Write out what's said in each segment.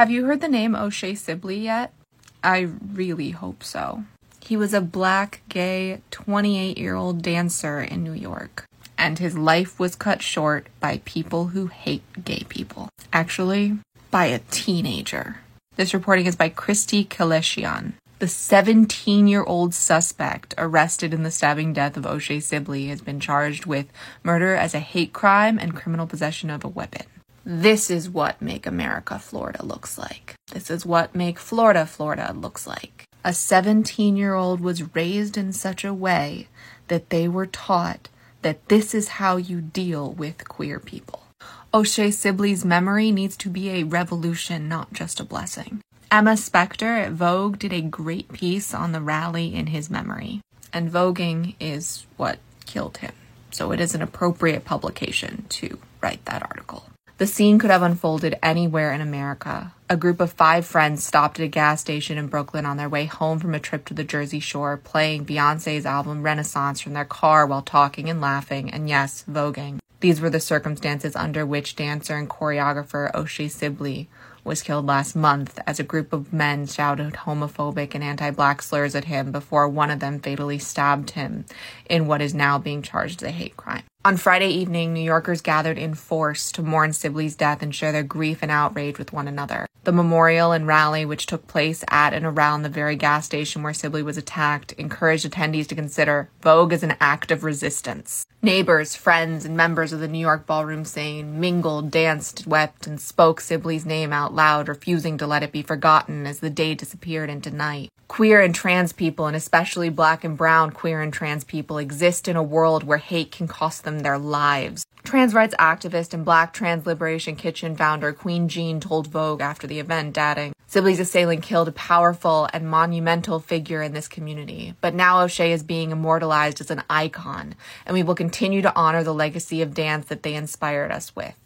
Have you heard the name O'Shea Sibley yet? I really hope so. He was a black, gay, 28 year old dancer in New York, and his life was cut short by people who hate gay people. Actually, by a teenager. This reporting is by Christy Kaleshian. The 17 year old suspect arrested in the stabbing death of O'Shea Sibley has been charged with murder as a hate crime and criminal possession of a weapon. This is what Make America Florida looks like. This is what Make Florida Florida looks like. A 17 year old was raised in such a way that they were taught that this is how you deal with queer people. O'Shea Sibley's memory needs to be a revolution, not just a blessing. Emma Specter at Vogue did a great piece on the rally in his memory, and voguing is what killed him, so it is an appropriate publication to write that article. The scene could have unfolded anywhere in America. A group of five friends stopped at a gas station in Brooklyn on their way home from a trip to the Jersey Shore, playing Beyonce's album Renaissance from their car while talking and laughing, and yes, voguing. These were the circumstances under which dancer and choreographer O'Shea Sibley was killed last month as a group of men shouted homophobic and anti black slurs at him before one of them fatally stabbed him in what is now being charged as a hate crime. On Friday evening, New Yorkers gathered in force to mourn Sibley's death and share their grief and outrage with one another. The memorial and rally, which took place at and around the very gas station where Sibley was attacked, encouraged attendees to consider Vogue as an act of resistance. Neighbors, friends, and members of the New York ballroom scene mingled, danced, wept, and spoke Sibley's name out loud, refusing to let it be forgotten as the day disappeared into night. Queer and trans people, and especially black and brown queer and trans people, exist in a world where hate can cost them their lives. Trans rights activist and Black Trans Liberation Kitchen founder Qween Jean told Vogue after the event, adding, Sibley's assailant killed a powerful and monumental figure in this community, but now O'Shea is being immortalized as an icon, and we will continue to honor the legacy of dance that they inspired us with.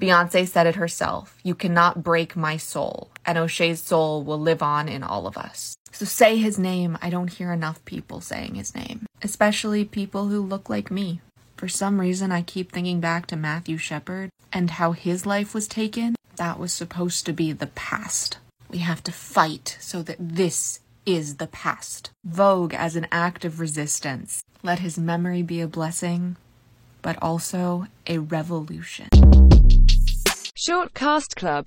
Beyonce said it herself You cannot break my soul, and O'Shea's soul will live on in all of us. So say his name. I don't hear enough people saying his name, especially people who look like me. For some reason, I keep thinking back to Matthew Shepard and how his life was taken. That was supposed to be the past. We have to fight so that this is the past. Vogue as an act of resistance. Let his memory be a blessing, but also a revolution. Short Cast Club